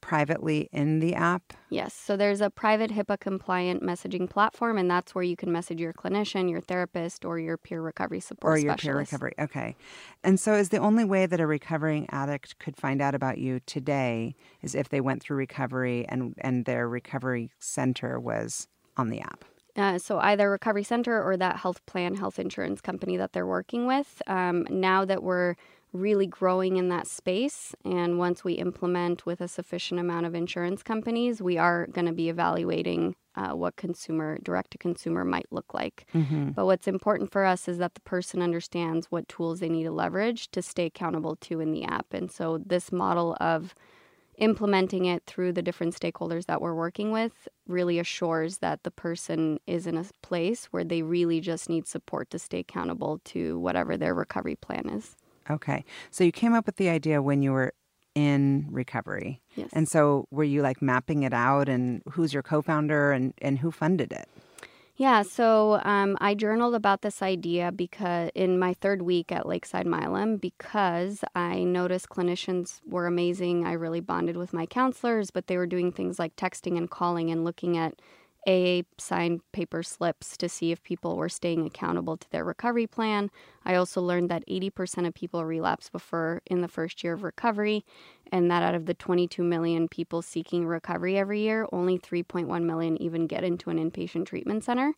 [SPEAKER 1] privately in the app?
[SPEAKER 2] Yes. So there's a private HIPAA compliant messaging platform, and that's where you can message your clinician, your therapist, or your peer recovery support
[SPEAKER 1] or your peer recovery. Okay. And so is the only way that a recovering addict could find out about you today is if they went through recovery and and their recovery center was on the app.
[SPEAKER 2] Uh, so either recovery center or that health plan, health insurance company that they're working with. Um, now that we're really growing in that space, and once we implement with a sufficient amount of insurance companies, we are going to be evaluating uh, what consumer direct to consumer might look like.
[SPEAKER 1] Mm-hmm.
[SPEAKER 2] But what's important for us is that the person understands what tools they need to leverage to stay accountable to in the app. And so this model of implementing it through the different stakeholders that we're working with really assures that the person is in a place where they really just need support to stay accountable to whatever their recovery plan is.
[SPEAKER 1] Okay. So you came up with the idea when you were in recovery.
[SPEAKER 2] Yes.
[SPEAKER 1] And so were you like mapping it out and who's your co-founder and and who funded it?
[SPEAKER 2] Yeah, so um, I journaled about this idea because in my third week at Lakeside Milam because I noticed clinicians were amazing. I really bonded with my counselors, but they were doing things like texting and calling and looking at AA signed paper slips to see if people were staying accountable to their recovery plan. I also learned that 80% of people relapse before in the first year of recovery, and that out of the 22 million people seeking recovery every year, only 3.1 million even get into an inpatient treatment center.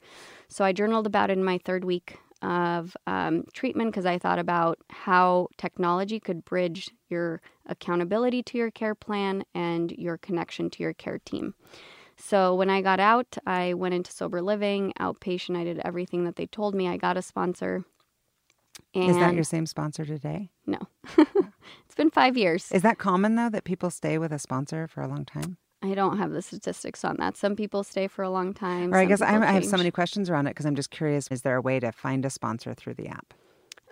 [SPEAKER 2] So I journaled about it in my third week of um, treatment because I thought about how technology could bridge your accountability to your care plan and your connection to your care team. So when I got out, I went into sober living, outpatient. I did everything that they told me. I got a sponsor. And
[SPEAKER 1] Is that your same sponsor today?
[SPEAKER 2] no? it's been five years.
[SPEAKER 1] Is that common though that people stay with a sponsor for a long time?
[SPEAKER 2] I don't have the statistics on that. Some people stay for a long time.
[SPEAKER 1] Or I guess I, have so many questions around it because I'm just curious. Is there a way to find a sponsor through the app?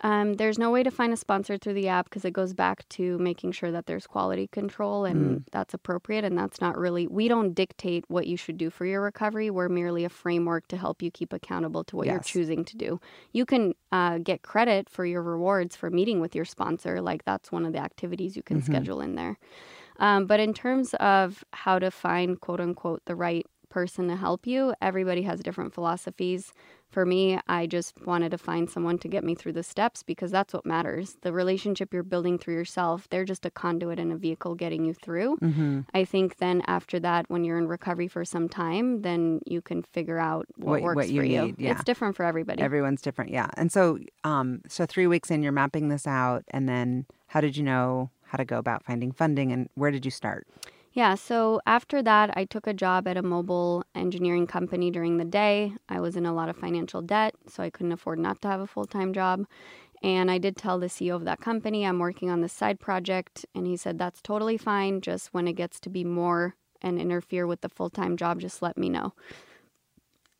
[SPEAKER 2] Um, there's no way to find a sponsor through the app because it goes back to making sure that there's quality control and that's appropriate. And that's not really, we don't dictate what you should do for your recovery. We're merely a framework to help you keep accountable to what you're choosing to do. You can uh, get credit for your rewards for meeting with your sponsor. Like that's one of the activities you can schedule in there. Um, but in terms of how to find quote unquote the right person to help you, everybody has different philosophies. For me, I just wanted to find someone to get me through the steps because that's what matters. The relationship you're building through yourself, they're just a conduit and a vehicle getting you through.
[SPEAKER 1] Mm-hmm.
[SPEAKER 2] I think then after that, when you're in recovery for some time, then you can figure out what,
[SPEAKER 1] What-
[SPEAKER 2] works
[SPEAKER 1] what you
[SPEAKER 2] for you.
[SPEAKER 1] need, yeah.
[SPEAKER 2] It's different for everybody.
[SPEAKER 1] Everyone's different, yeah. And so, um, so three weeks in, you're mapping this out, and then how did you know how to go about finding funding, and where did you start?
[SPEAKER 2] Yeah, so after that, I took a job at a mobile engineering company during the day. I was in a lot of financial debt, so I couldn't afford not to have a full time job. And I did tell the CEO of that company I'm working on this side project, and he said, That's totally fine. Just when it gets to be more and interfere with the full time job, just let me know.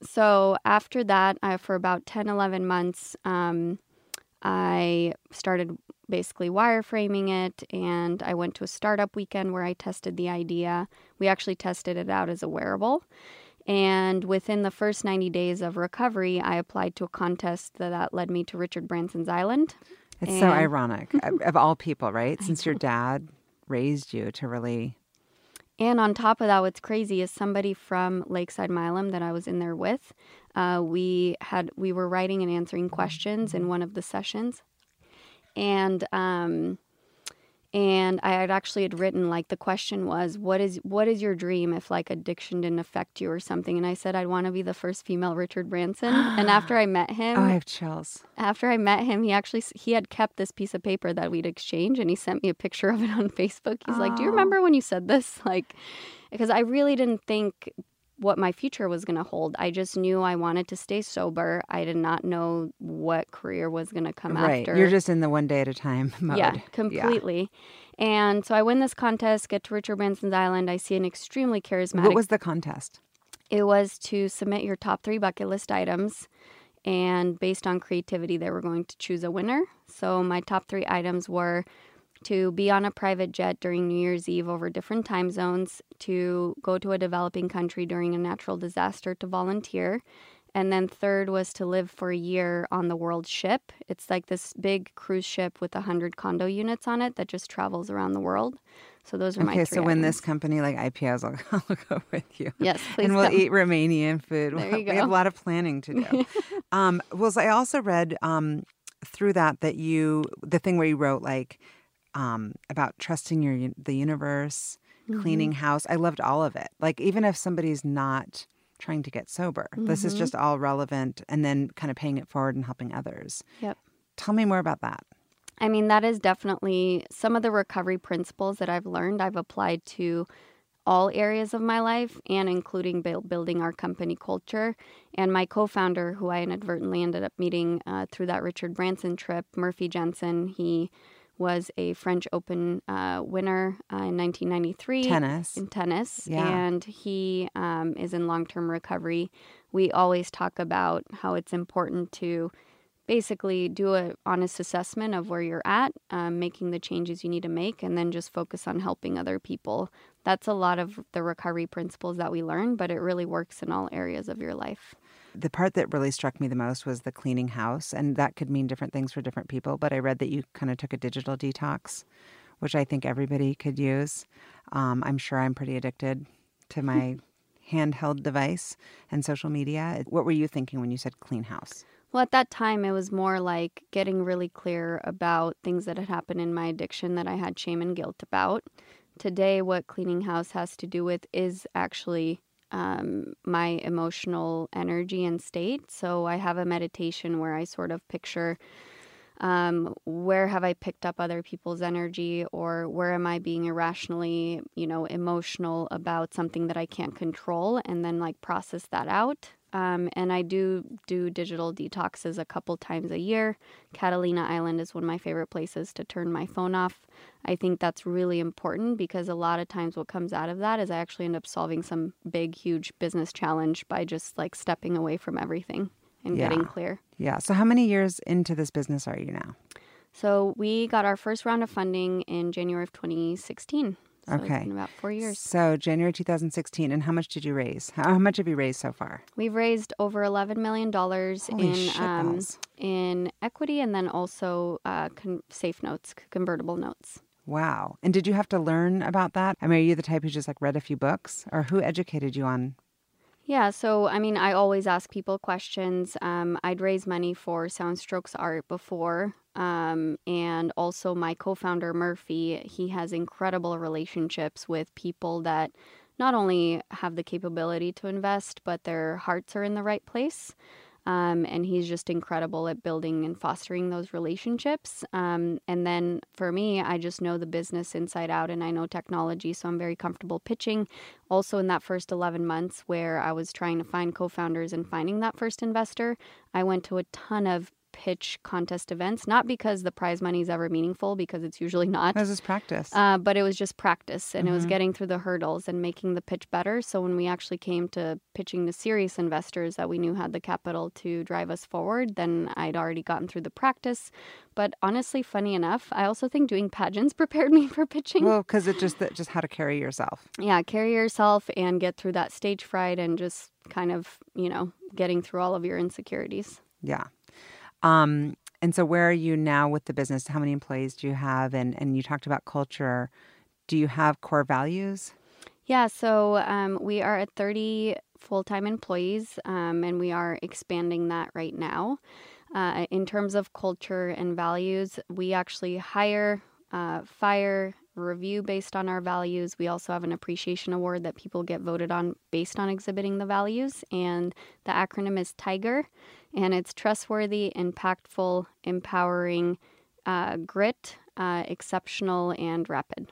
[SPEAKER 2] So after that, I, for about 10, 11 months, um, I started basically wireframing it and I went to a startup weekend where I tested the idea. We actually tested it out as a wearable. And within the first 90 days of recovery, I applied to a contest that, that led me to Richard Branson's Island.
[SPEAKER 1] It's so ironic, of all people, right? Since your dad raised you to really.
[SPEAKER 2] And on top of that, what's crazy is somebody from Lakeside Milam that I was in there with. Uh, we had we were writing and answering questions in one of the sessions, and um, and I had actually had written like the question was what is what is your dream if like addiction didn't affect you or something? And I said I'd want to be the first female Richard Branson. And after I met him
[SPEAKER 1] oh I have chills.
[SPEAKER 2] after I met him he actually he had kept this piece of paper that we'd exchange and he sent me a picture of it on Facebook. He's oh. like do you remember when you said this? Like because I really didn't think what my future was going to hold. I just knew I wanted to stay sober. I did not know what career was going to come
[SPEAKER 1] right.
[SPEAKER 2] after.
[SPEAKER 1] You're just in the one day at a time mode.
[SPEAKER 2] Yeah, completely. Yeah. And so I win this contest, get to Richard Branson's Island. I see an extremely charismatic.
[SPEAKER 1] What was the contest?
[SPEAKER 2] It was to submit your top three bucket list items. And based on creativity, they were going to choose a winner. So my top three items were to be on a private jet during New Year's Eve over different time zones, to go to a developing country during a natural disaster to volunteer. And then third was to live for a year on the world ship. It's like this big cruise ship with 100 condo units on it that just travels around the world. So those are
[SPEAKER 1] okay,
[SPEAKER 2] my.
[SPEAKER 1] Okay, so when this company like IPOs, I'll, I'll, go with you.
[SPEAKER 2] Yes, please.
[SPEAKER 1] And we'll
[SPEAKER 2] come.
[SPEAKER 1] eat Romanian food.
[SPEAKER 2] There you go.
[SPEAKER 1] We have a lot of planning to do. um, well, I also read um, through that that you the thing where you wrote like um, about trusting your the universe, mm-hmm. cleaning house. I loved all of it. Like even if somebody's not trying to get sober, mm-hmm. this is mm-hmm. just all relevant, and then kind of paying it forward and helping others.
[SPEAKER 2] Yep.
[SPEAKER 1] Tell me more about that.
[SPEAKER 2] I mean, that is definitely some of the recovery principles that I've learned. I've applied to all areas of my life and including build, building our company culture. And my co founder, who I inadvertently ended up meeting uh, through that Richard Branson trip, Murphy Jensen, he was a French Open uh, winner uh, in 1993.
[SPEAKER 1] Tennis.
[SPEAKER 2] In tennis.
[SPEAKER 1] Yeah.
[SPEAKER 2] And he um, is in long term recovery. We always talk about how it's important to basically do an honest assessment of where you're at, um, making the changes you need to make, and then just focus on helping other people. That's a lot of the recovery principles that we learn, but it really works in all areas of your life.
[SPEAKER 1] The part that really struck me the most was the cleaning house, and that could mean different things for different people. But I read that you kind of took a digital detox, which I think everybody could use. Um, I'm sure I'm pretty addicted to my handheld device and social media. What were you thinking when you said clean house?
[SPEAKER 2] Well, at that time, it was more like getting really clear about things that had happened in my addiction that I had shame and guilt about. Today, what cleaning house has to do with is actually um, my emotional energy and state. So I have a meditation where I sort of picture um, where have I picked up other people's energy or where am I being irrationally, you know, emotional about something that I can't control and then like process that out. Um, and I do do digital detoxes a couple times a year. Catalina Island is one of my favorite places to turn my phone off. I think that's really important because a lot of times what comes out of that is I actually end up solving some big, huge business challenge by just like stepping away from everything and
[SPEAKER 1] yeah.
[SPEAKER 2] getting clear.
[SPEAKER 1] Yeah. So, how many years into this business are you now?
[SPEAKER 2] So, we got our first round of funding in January of 2016. So
[SPEAKER 1] okay.
[SPEAKER 2] Been about four years.
[SPEAKER 1] So January 2016. And how much did you raise? How, much have you raised so far?
[SPEAKER 2] We've raised over $11 million in um, in equity and then also uh, con- safe notes, convertible notes.
[SPEAKER 1] Wow. And did you have to learn about that? I mean, are you the type who just like read a few books or who educated you on
[SPEAKER 2] yeah, so I mean, I always ask people questions. Um, I'd raise money for Soundstrokes Art before, um, and also my co-founder Murphy. He has incredible relationships with people that not only have the capability to invest, but their hearts are in the right place. Um, and he's just incredible at building and fostering those relationships. Um, and then for me, I just know the business inside out and I know technology, so I'm very comfortable pitching. Also, in that first 11 months where I was trying to find co founders and finding that first investor, I went to a ton of pitch contest events. Not because the prize money is ever meaningful, because it's usually not.
[SPEAKER 1] This is practice.
[SPEAKER 2] Uh, but it was just practice and it was
[SPEAKER 1] Mhm.
[SPEAKER 2] getting through the hurdles and making the pitch better. So when we actually came to pitching to serious investors that we knew had the capital to drive us forward, then I'd already gotten through the practice. But honestly, funny enough, I also think doing pageants prepared me for pitching.
[SPEAKER 1] well, because it just just how to carry yourself.
[SPEAKER 2] yeah, carry yourself and get through that stage fright and just kind of, you know, getting through all of your insecurities.
[SPEAKER 1] Yeah. Um, and so where are you now with the business? How many employees do you have? And and you talked about culture. Do you have core values?
[SPEAKER 2] Yeah, so um, we are at 30 full time employees, um, and we are expanding that right now. Uh, in terms of culture and values, we actually hire, uh, fire, review based on our values. We also have an appreciation award that people get voted on based on exhibiting the values, and the acronym is TIGER, and it's trustworthy, impactful, empowering, uh, grit, uh, exceptional, and rapid.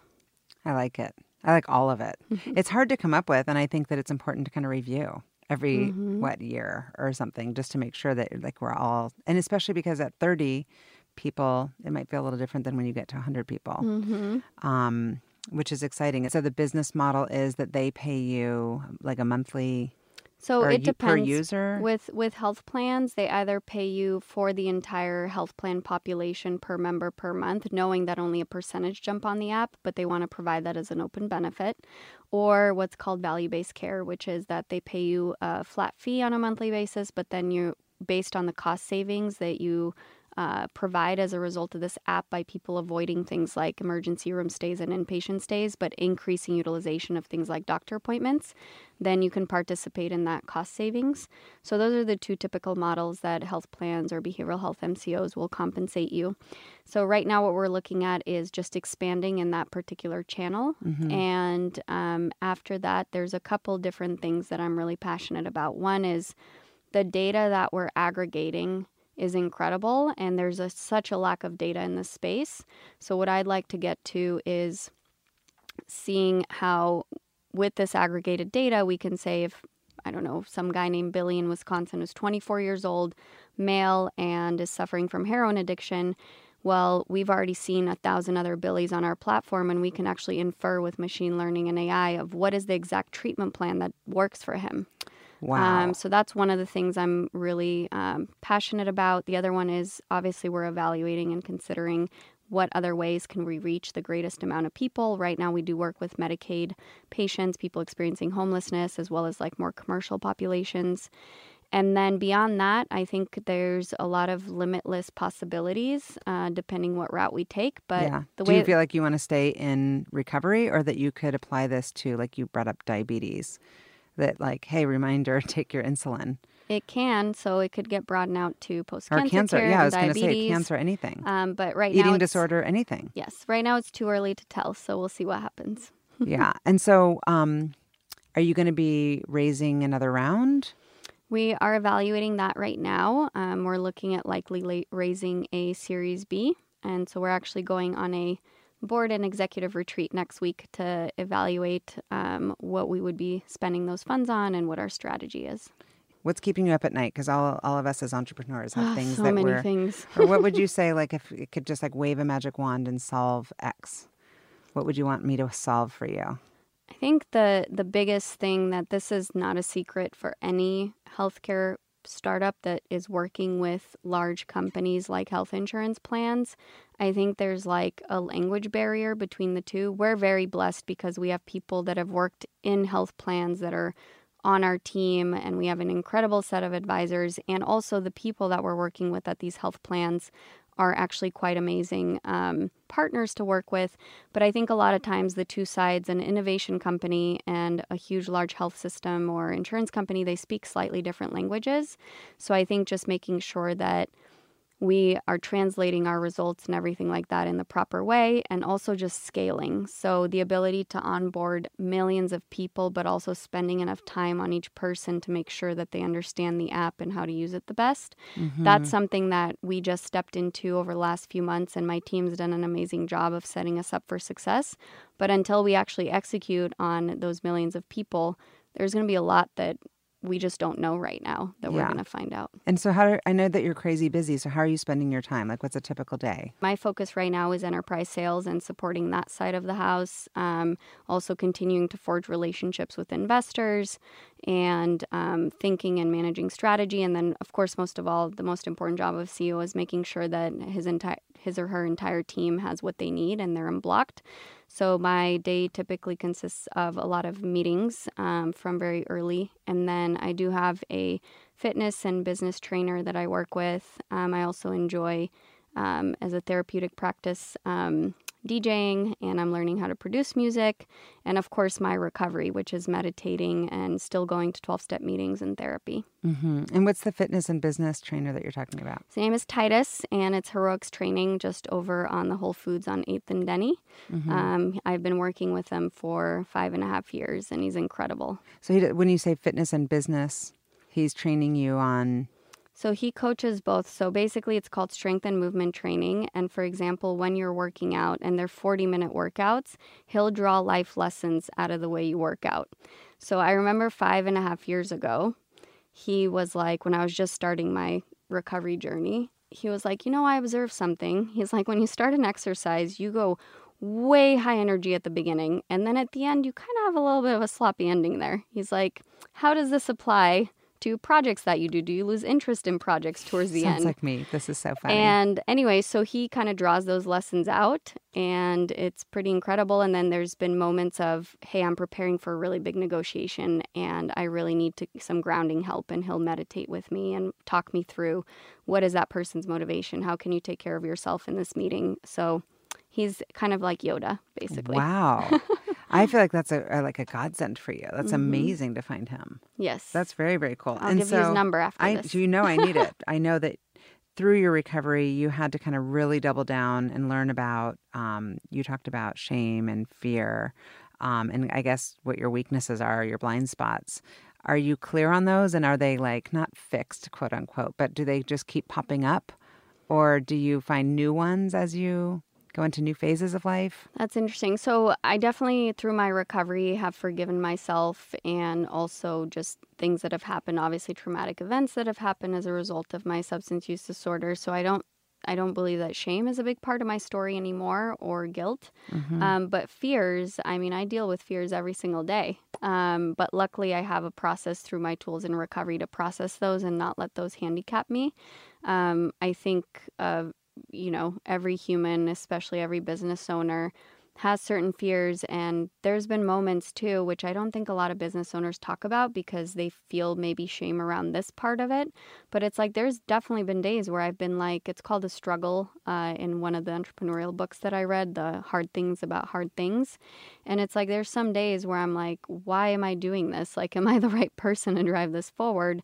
[SPEAKER 1] I like it. I like all of it. It's hard to come up with, and I think that it's important to kind of review every
[SPEAKER 2] Mhm.
[SPEAKER 1] what year or something just to make sure that like we're all and especially because at 30 people it might feel a little different than when you get to 100 people
[SPEAKER 2] Mm-hmm.
[SPEAKER 1] um, which is exciting so the business model is that they pay you like a monthly
[SPEAKER 2] So it
[SPEAKER 1] depends. per user
[SPEAKER 2] With with health plans, they either pay you for the entire health plan population per member per month, knowing that only a percentage jump on the app, but they want to provide that as an open benefit, or what's called value based care, which is that they pay you a flat fee on a monthly basis, but then you based on the cost savings that you uh, provide as a result of this app by people avoiding things like emergency room stays and inpatient stays, but increasing utilization of things like doctor appointments, then you can participate in that cost savings. So, those are the two typical models that health plans or behavioral health MCOs will compensate you. So, right now, what we're looking at is just expanding in that particular channel.
[SPEAKER 1] Mhm.
[SPEAKER 2] And um, after that, there's a couple different things that I'm really passionate about. One is the data that we're aggregating is incredible, and there's a, such a lack of data in this space. So, what I'd like to get to is seeing how, with this aggregated data, we can say if I don't know, some guy named Billy in Wisconsin who's 24 years old, male, and is suffering from heroin addiction. Well, we've already seen a thousand other Billies on our platform, and we can actually infer with machine learning and AI of what is the exact treatment plan that works for him.
[SPEAKER 1] Wow
[SPEAKER 2] Um, so that's one of the things I'm really um, passionate about. The other one is obviously we're evaluating and considering what other ways can we reach the greatest amount of people. Right now, we do work with Medicaid patients, people experiencing homelessness, as well as like more commercial populations. And then beyond that, I think there's a lot of limitless possibilities uh, depending what route we take. But
[SPEAKER 1] yeah
[SPEAKER 2] the
[SPEAKER 1] do
[SPEAKER 2] way
[SPEAKER 1] you feel like you want to stay in recovery or that you could apply this to like you brought up diabetes that like hey reminder take your insulin
[SPEAKER 2] it can, so it could get broadened out to post
[SPEAKER 1] or
[SPEAKER 2] cancer
[SPEAKER 1] cancer
[SPEAKER 2] care
[SPEAKER 1] yeah i was going to say cancer anything
[SPEAKER 2] Um, but right now,
[SPEAKER 1] eating disorder anything
[SPEAKER 2] Yes, right now it's too early to tell, so we'll see what happens.
[SPEAKER 1] yeah and so um are you going to be raising another round
[SPEAKER 2] We are evaluating that right now. Um, we're looking at likely raising a Series B, and so we're actually going on a board and executive retreat next week to evaluate um, what we would be spending those funds on and what our strategy is.
[SPEAKER 1] what's keeping you up at night because all, all of us as entrepreneurs have
[SPEAKER 2] Ah,
[SPEAKER 1] things
[SPEAKER 2] so
[SPEAKER 1] that
[SPEAKER 2] many
[SPEAKER 1] we're
[SPEAKER 2] things.
[SPEAKER 1] or what would you say like if it could just like wave a magic wand and solve x what would you want me to solve for you
[SPEAKER 2] I think the the biggest thing that this is not a secret for any healthcare startup that is working with large companies like health insurance plans. I think there's like a language barrier between the two. We're very blessed because we have people that have worked in health plans that are on our team and we have an incredible set of advisors and also the people that we're working with at these health plans are actually quite amazing um, partners to work with. But I think a lot of times the two sides, an innovation company and a huge, large health system or insurance company, they speak slightly different languages. So I think just making sure that we are translating our results and everything like that in the proper way and also just scaling. So the ability to onboard millions of people, but also spending enough time on each person to make sure that they understand the app and how to use it the best. That's mm-hmm. something that we just stepped into over the last few months, and my team's done an amazing job of setting us up for success. But until we actually execute on those millions of people, there's going to be a lot that we just don't know right now that we're going to find out.
[SPEAKER 1] And so, how do, I know that you're crazy busy. So, how are you spending your time? Like, what's a typical day?
[SPEAKER 2] My focus right now is enterprise sales and supporting that side of the house. Um, also, continuing to forge relationships with investors and um, thinking and managing strategy. And then, of course, most of all, the most important job of CEO is making sure that his entire his or her entire team has what they need and they're unblocked. So my day typically consists of a lot of meetings um, from very early, and then I do have a fitness and business trainer that I work with. Um, I also enjoy um, as a therapeutic practice um, DJing, and I'm learning how to produce music, and of course my recovery, which is meditating and still going to 12 step meetings and therapy.
[SPEAKER 1] hmm And what's the fitness and business trainer that you're talking about?
[SPEAKER 2] His name is Titus, and it's Heroics Training just over on the Whole Foods on 8th and Denny.
[SPEAKER 1] Mm-hmm.
[SPEAKER 2] Um, I've been working with him for five and a half years, and he's incredible.
[SPEAKER 1] So, he, when you say fitness and business, he's training you on.
[SPEAKER 2] So he coaches both. So basically, it's called strength and movement training. And for example, when you're working out and they're 40 minute workouts, he'll draw life lessons out of the way you work out. So I remember five and a half years ago, he was like, when I was just starting my recovery journey, he was like, You know, I observed something. He's like, When you start an exercise, you go way high energy at the beginning. And then at the end, you kind of have a little bit of a sloppy ending there. He's like, How does this apply to projects that you do? Do you lose interest in projects towards the
[SPEAKER 1] Sounds
[SPEAKER 2] end?
[SPEAKER 1] Sounds like me. This is so funny.
[SPEAKER 2] And anyway, so he kind of draws those lessons out and it's pretty incredible. And then there's been moments of, hey, I'm preparing for a really big negotiation and I really need to, some grounding help. And he'll meditate with me and talk me through what is that person's motivation? How can you take care of yourself in this meeting? So he's kind of like Yoda, basically.
[SPEAKER 1] wow. I feel like that's a, a like a godsend for you. That's
[SPEAKER 2] Mhm.
[SPEAKER 1] amazing to find him.
[SPEAKER 2] Yes.
[SPEAKER 1] That's very very cool.
[SPEAKER 2] I'll
[SPEAKER 1] and
[SPEAKER 2] give
[SPEAKER 1] so
[SPEAKER 2] you his number after
[SPEAKER 1] I
[SPEAKER 2] this.
[SPEAKER 1] you know I need it. I know that through your recovery, you had to kind of really double down and learn about. Um, you talked about shame and fear, um, and I guess what your weaknesses are, your blind spots. Are you clear on those, and are they like not fixed, quote unquote, but do they just keep popping up, or do you find new ones as you go into new phases of life?
[SPEAKER 2] That's interesting. So I definitely, through my recovery, have forgiven myself, and also just things that have happened. Obviously, traumatic events that have happened as a result of my substance use disorder. So I don't, I don't believe that shame is a big part of my story anymore, or guilt.
[SPEAKER 1] Mhm.
[SPEAKER 2] Um, but fears, I mean, I deal with fears every single day. Um, but luckily, I have a process through my tools in recovery to process those and not let those handicap me. Um, I think, uh, you know, every human, especially every business owner, has certain fears. And there's been moments too, which I don't think a lot of business owners talk about because they feel maybe shame around this part of it. But it's like there's definitely been days where I've been like, it's called a struggle uh, in one of the entrepreneurial books that I read, The Hard Things About Hard Things. And it's like there's some days where I'm like, why am I doing this? Like, am I the right person to drive this forward?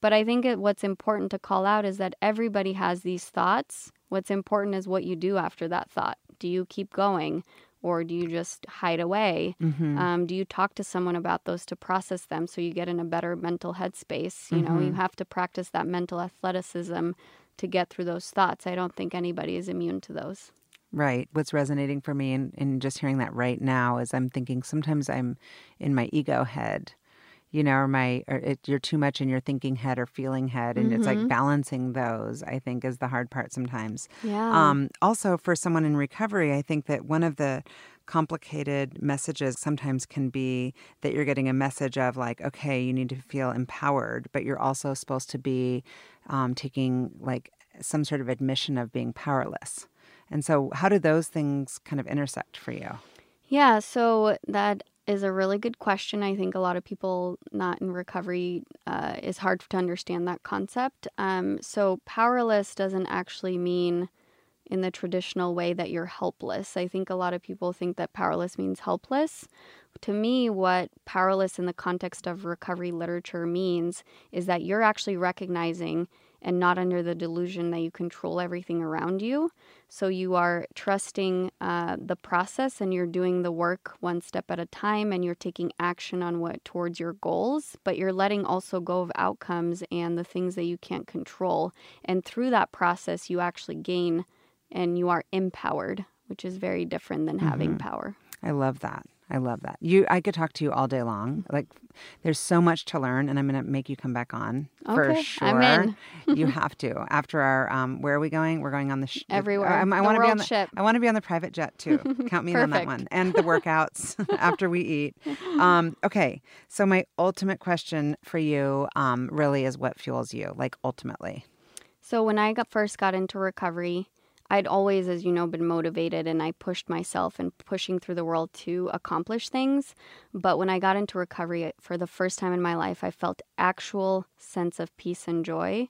[SPEAKER 2] But I think it, what's important to call out is that everybody has these thoughts. What's important is what you do after that thought. Do you keep going? Or do you just hide away?
[SPEAKER 1] Mhm.
[SPEAKER 2] Um, do you talk to someone about those to process them so you get in a better mental headspace? You know, you
[SPEAKER 1] Mhm.
[SPEAKER 2] have to practice that mental athleticism to get through those thoughts. I don't think anybody is immune to those.
[SPEAKER 1] Right. What's resonating for me in, in just hearing that right now is I'm thinking sometimes I'm in my ego head, you know, or my, or it, you're too much in your thinking head or feeling head. And it's like
[SPEAKER 2] Mhm.
[SPEAKER 1] balancing those, I think, is the hard part sometimes.
[SPEAKER 2] Yeah.
[SPEAKER 1] Um, also, for someone in recovery, I think that one of the complicated messages sometimes can be that you're getting a message of like, okay, you need to feel empowered, but you're also supposed to be um, taking like some sort of admission of being powerless. And so, how do those things kind of intersect for you?
[SPEAKER 2] Yeah, so that is a really good question. I think a lot of people not in recovery uh, is hard to understand that concept. Um, so powerless doesn't actually mean in the traditional way that you're helpless. I think a lot of people think that powerless means helpless. To me, what powerless in the context of recovery literature means is that you're actually recognizing and not under the delusion that you control everything around you. So you are trusting uh, the process and you're doing the work one step at a time and you're taking action on what towards your goals, but you're letting also go of outcomes and the things that you can't control. And through that process, you actually gain and you are empowered, which is very different than having power.
[SPEAKER 1] I love that. I love that. You, I could talk to you all day long. Like, there's so much to learn, and I'm going to make you come back on for sure.
[SPEAKER 2] I'm in.
[SPEAKER 1] you have to. After our, um, where are we going? We're going on the sh- the-
[SPEAKER 2] Everywhere.
[SPEAKER 1] I, I want to be on the.
[SPEAKER 2] ship.
[SPEAKER 1] I want to be on the private jet too. Count me in on that one, and the workouts after we eat. Um, okay, so my ultimate question for you, um, really, is what fuels you? Like ultimately.
[SPEAKER 2] So when I got first got into recovery, I'd always, as you know, been motivated and I pushed myself and pushing through the world to accomplish things. But when I got into recovery uh, for the first time in my life, I felt actual sense of peace and joy.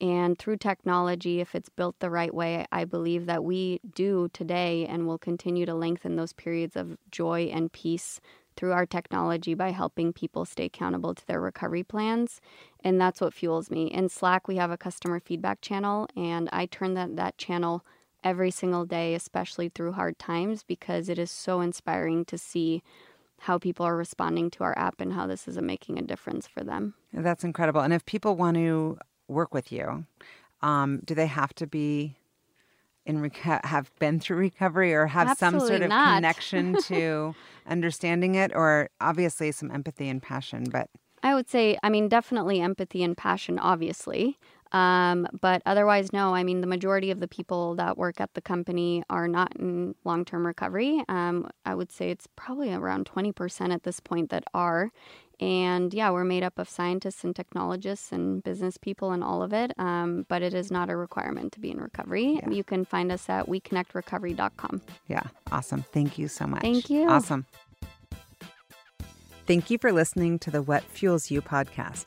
[SPEAKER 2] And through technology, if it's built the right way, I believe that we do today and will continue to lengthen those periods of joy and peace through our technology by helping people stay accountable to their recovery plans. And that's what fuels me. In Slack, we have a customer feedback channel, and I turn that, that channel every single day, especially through hard times, because it is so inspiring to see how people are responding to our app and how this is making a difference for them.
[SPEAKER 1] That's incredible. And if people want to work with you, um, do they have to be in reco- have been through recovery or have some sort of
[SPEAKER 2] not.
[SPEAKER 1] connection to understanding it, or obviously some empathy and passion? But
[SPEAKER 2] I would say, I mean, definitely empathy and passion, obviously. Um, but otherwise, no. I mean, the majority of the people that work at the company are not in long term recovery. Um, I would say it's probably around 20% at this point that are. And yeah, we're made up of scientists and technologists and business people and all of it. Um, but it is not a requirement to be in recovery.
[SPEAKER 1] Yeah.
[SPEAKER 2] You can find us at weconnectrecovery.com.
[SPEAKER 1] yeah, awesome. Thank you so much.
[SPEAKER 2] Thank you.
[SPEAKER 1] Awesome. Thank you for listening to the What Fuels You podcast.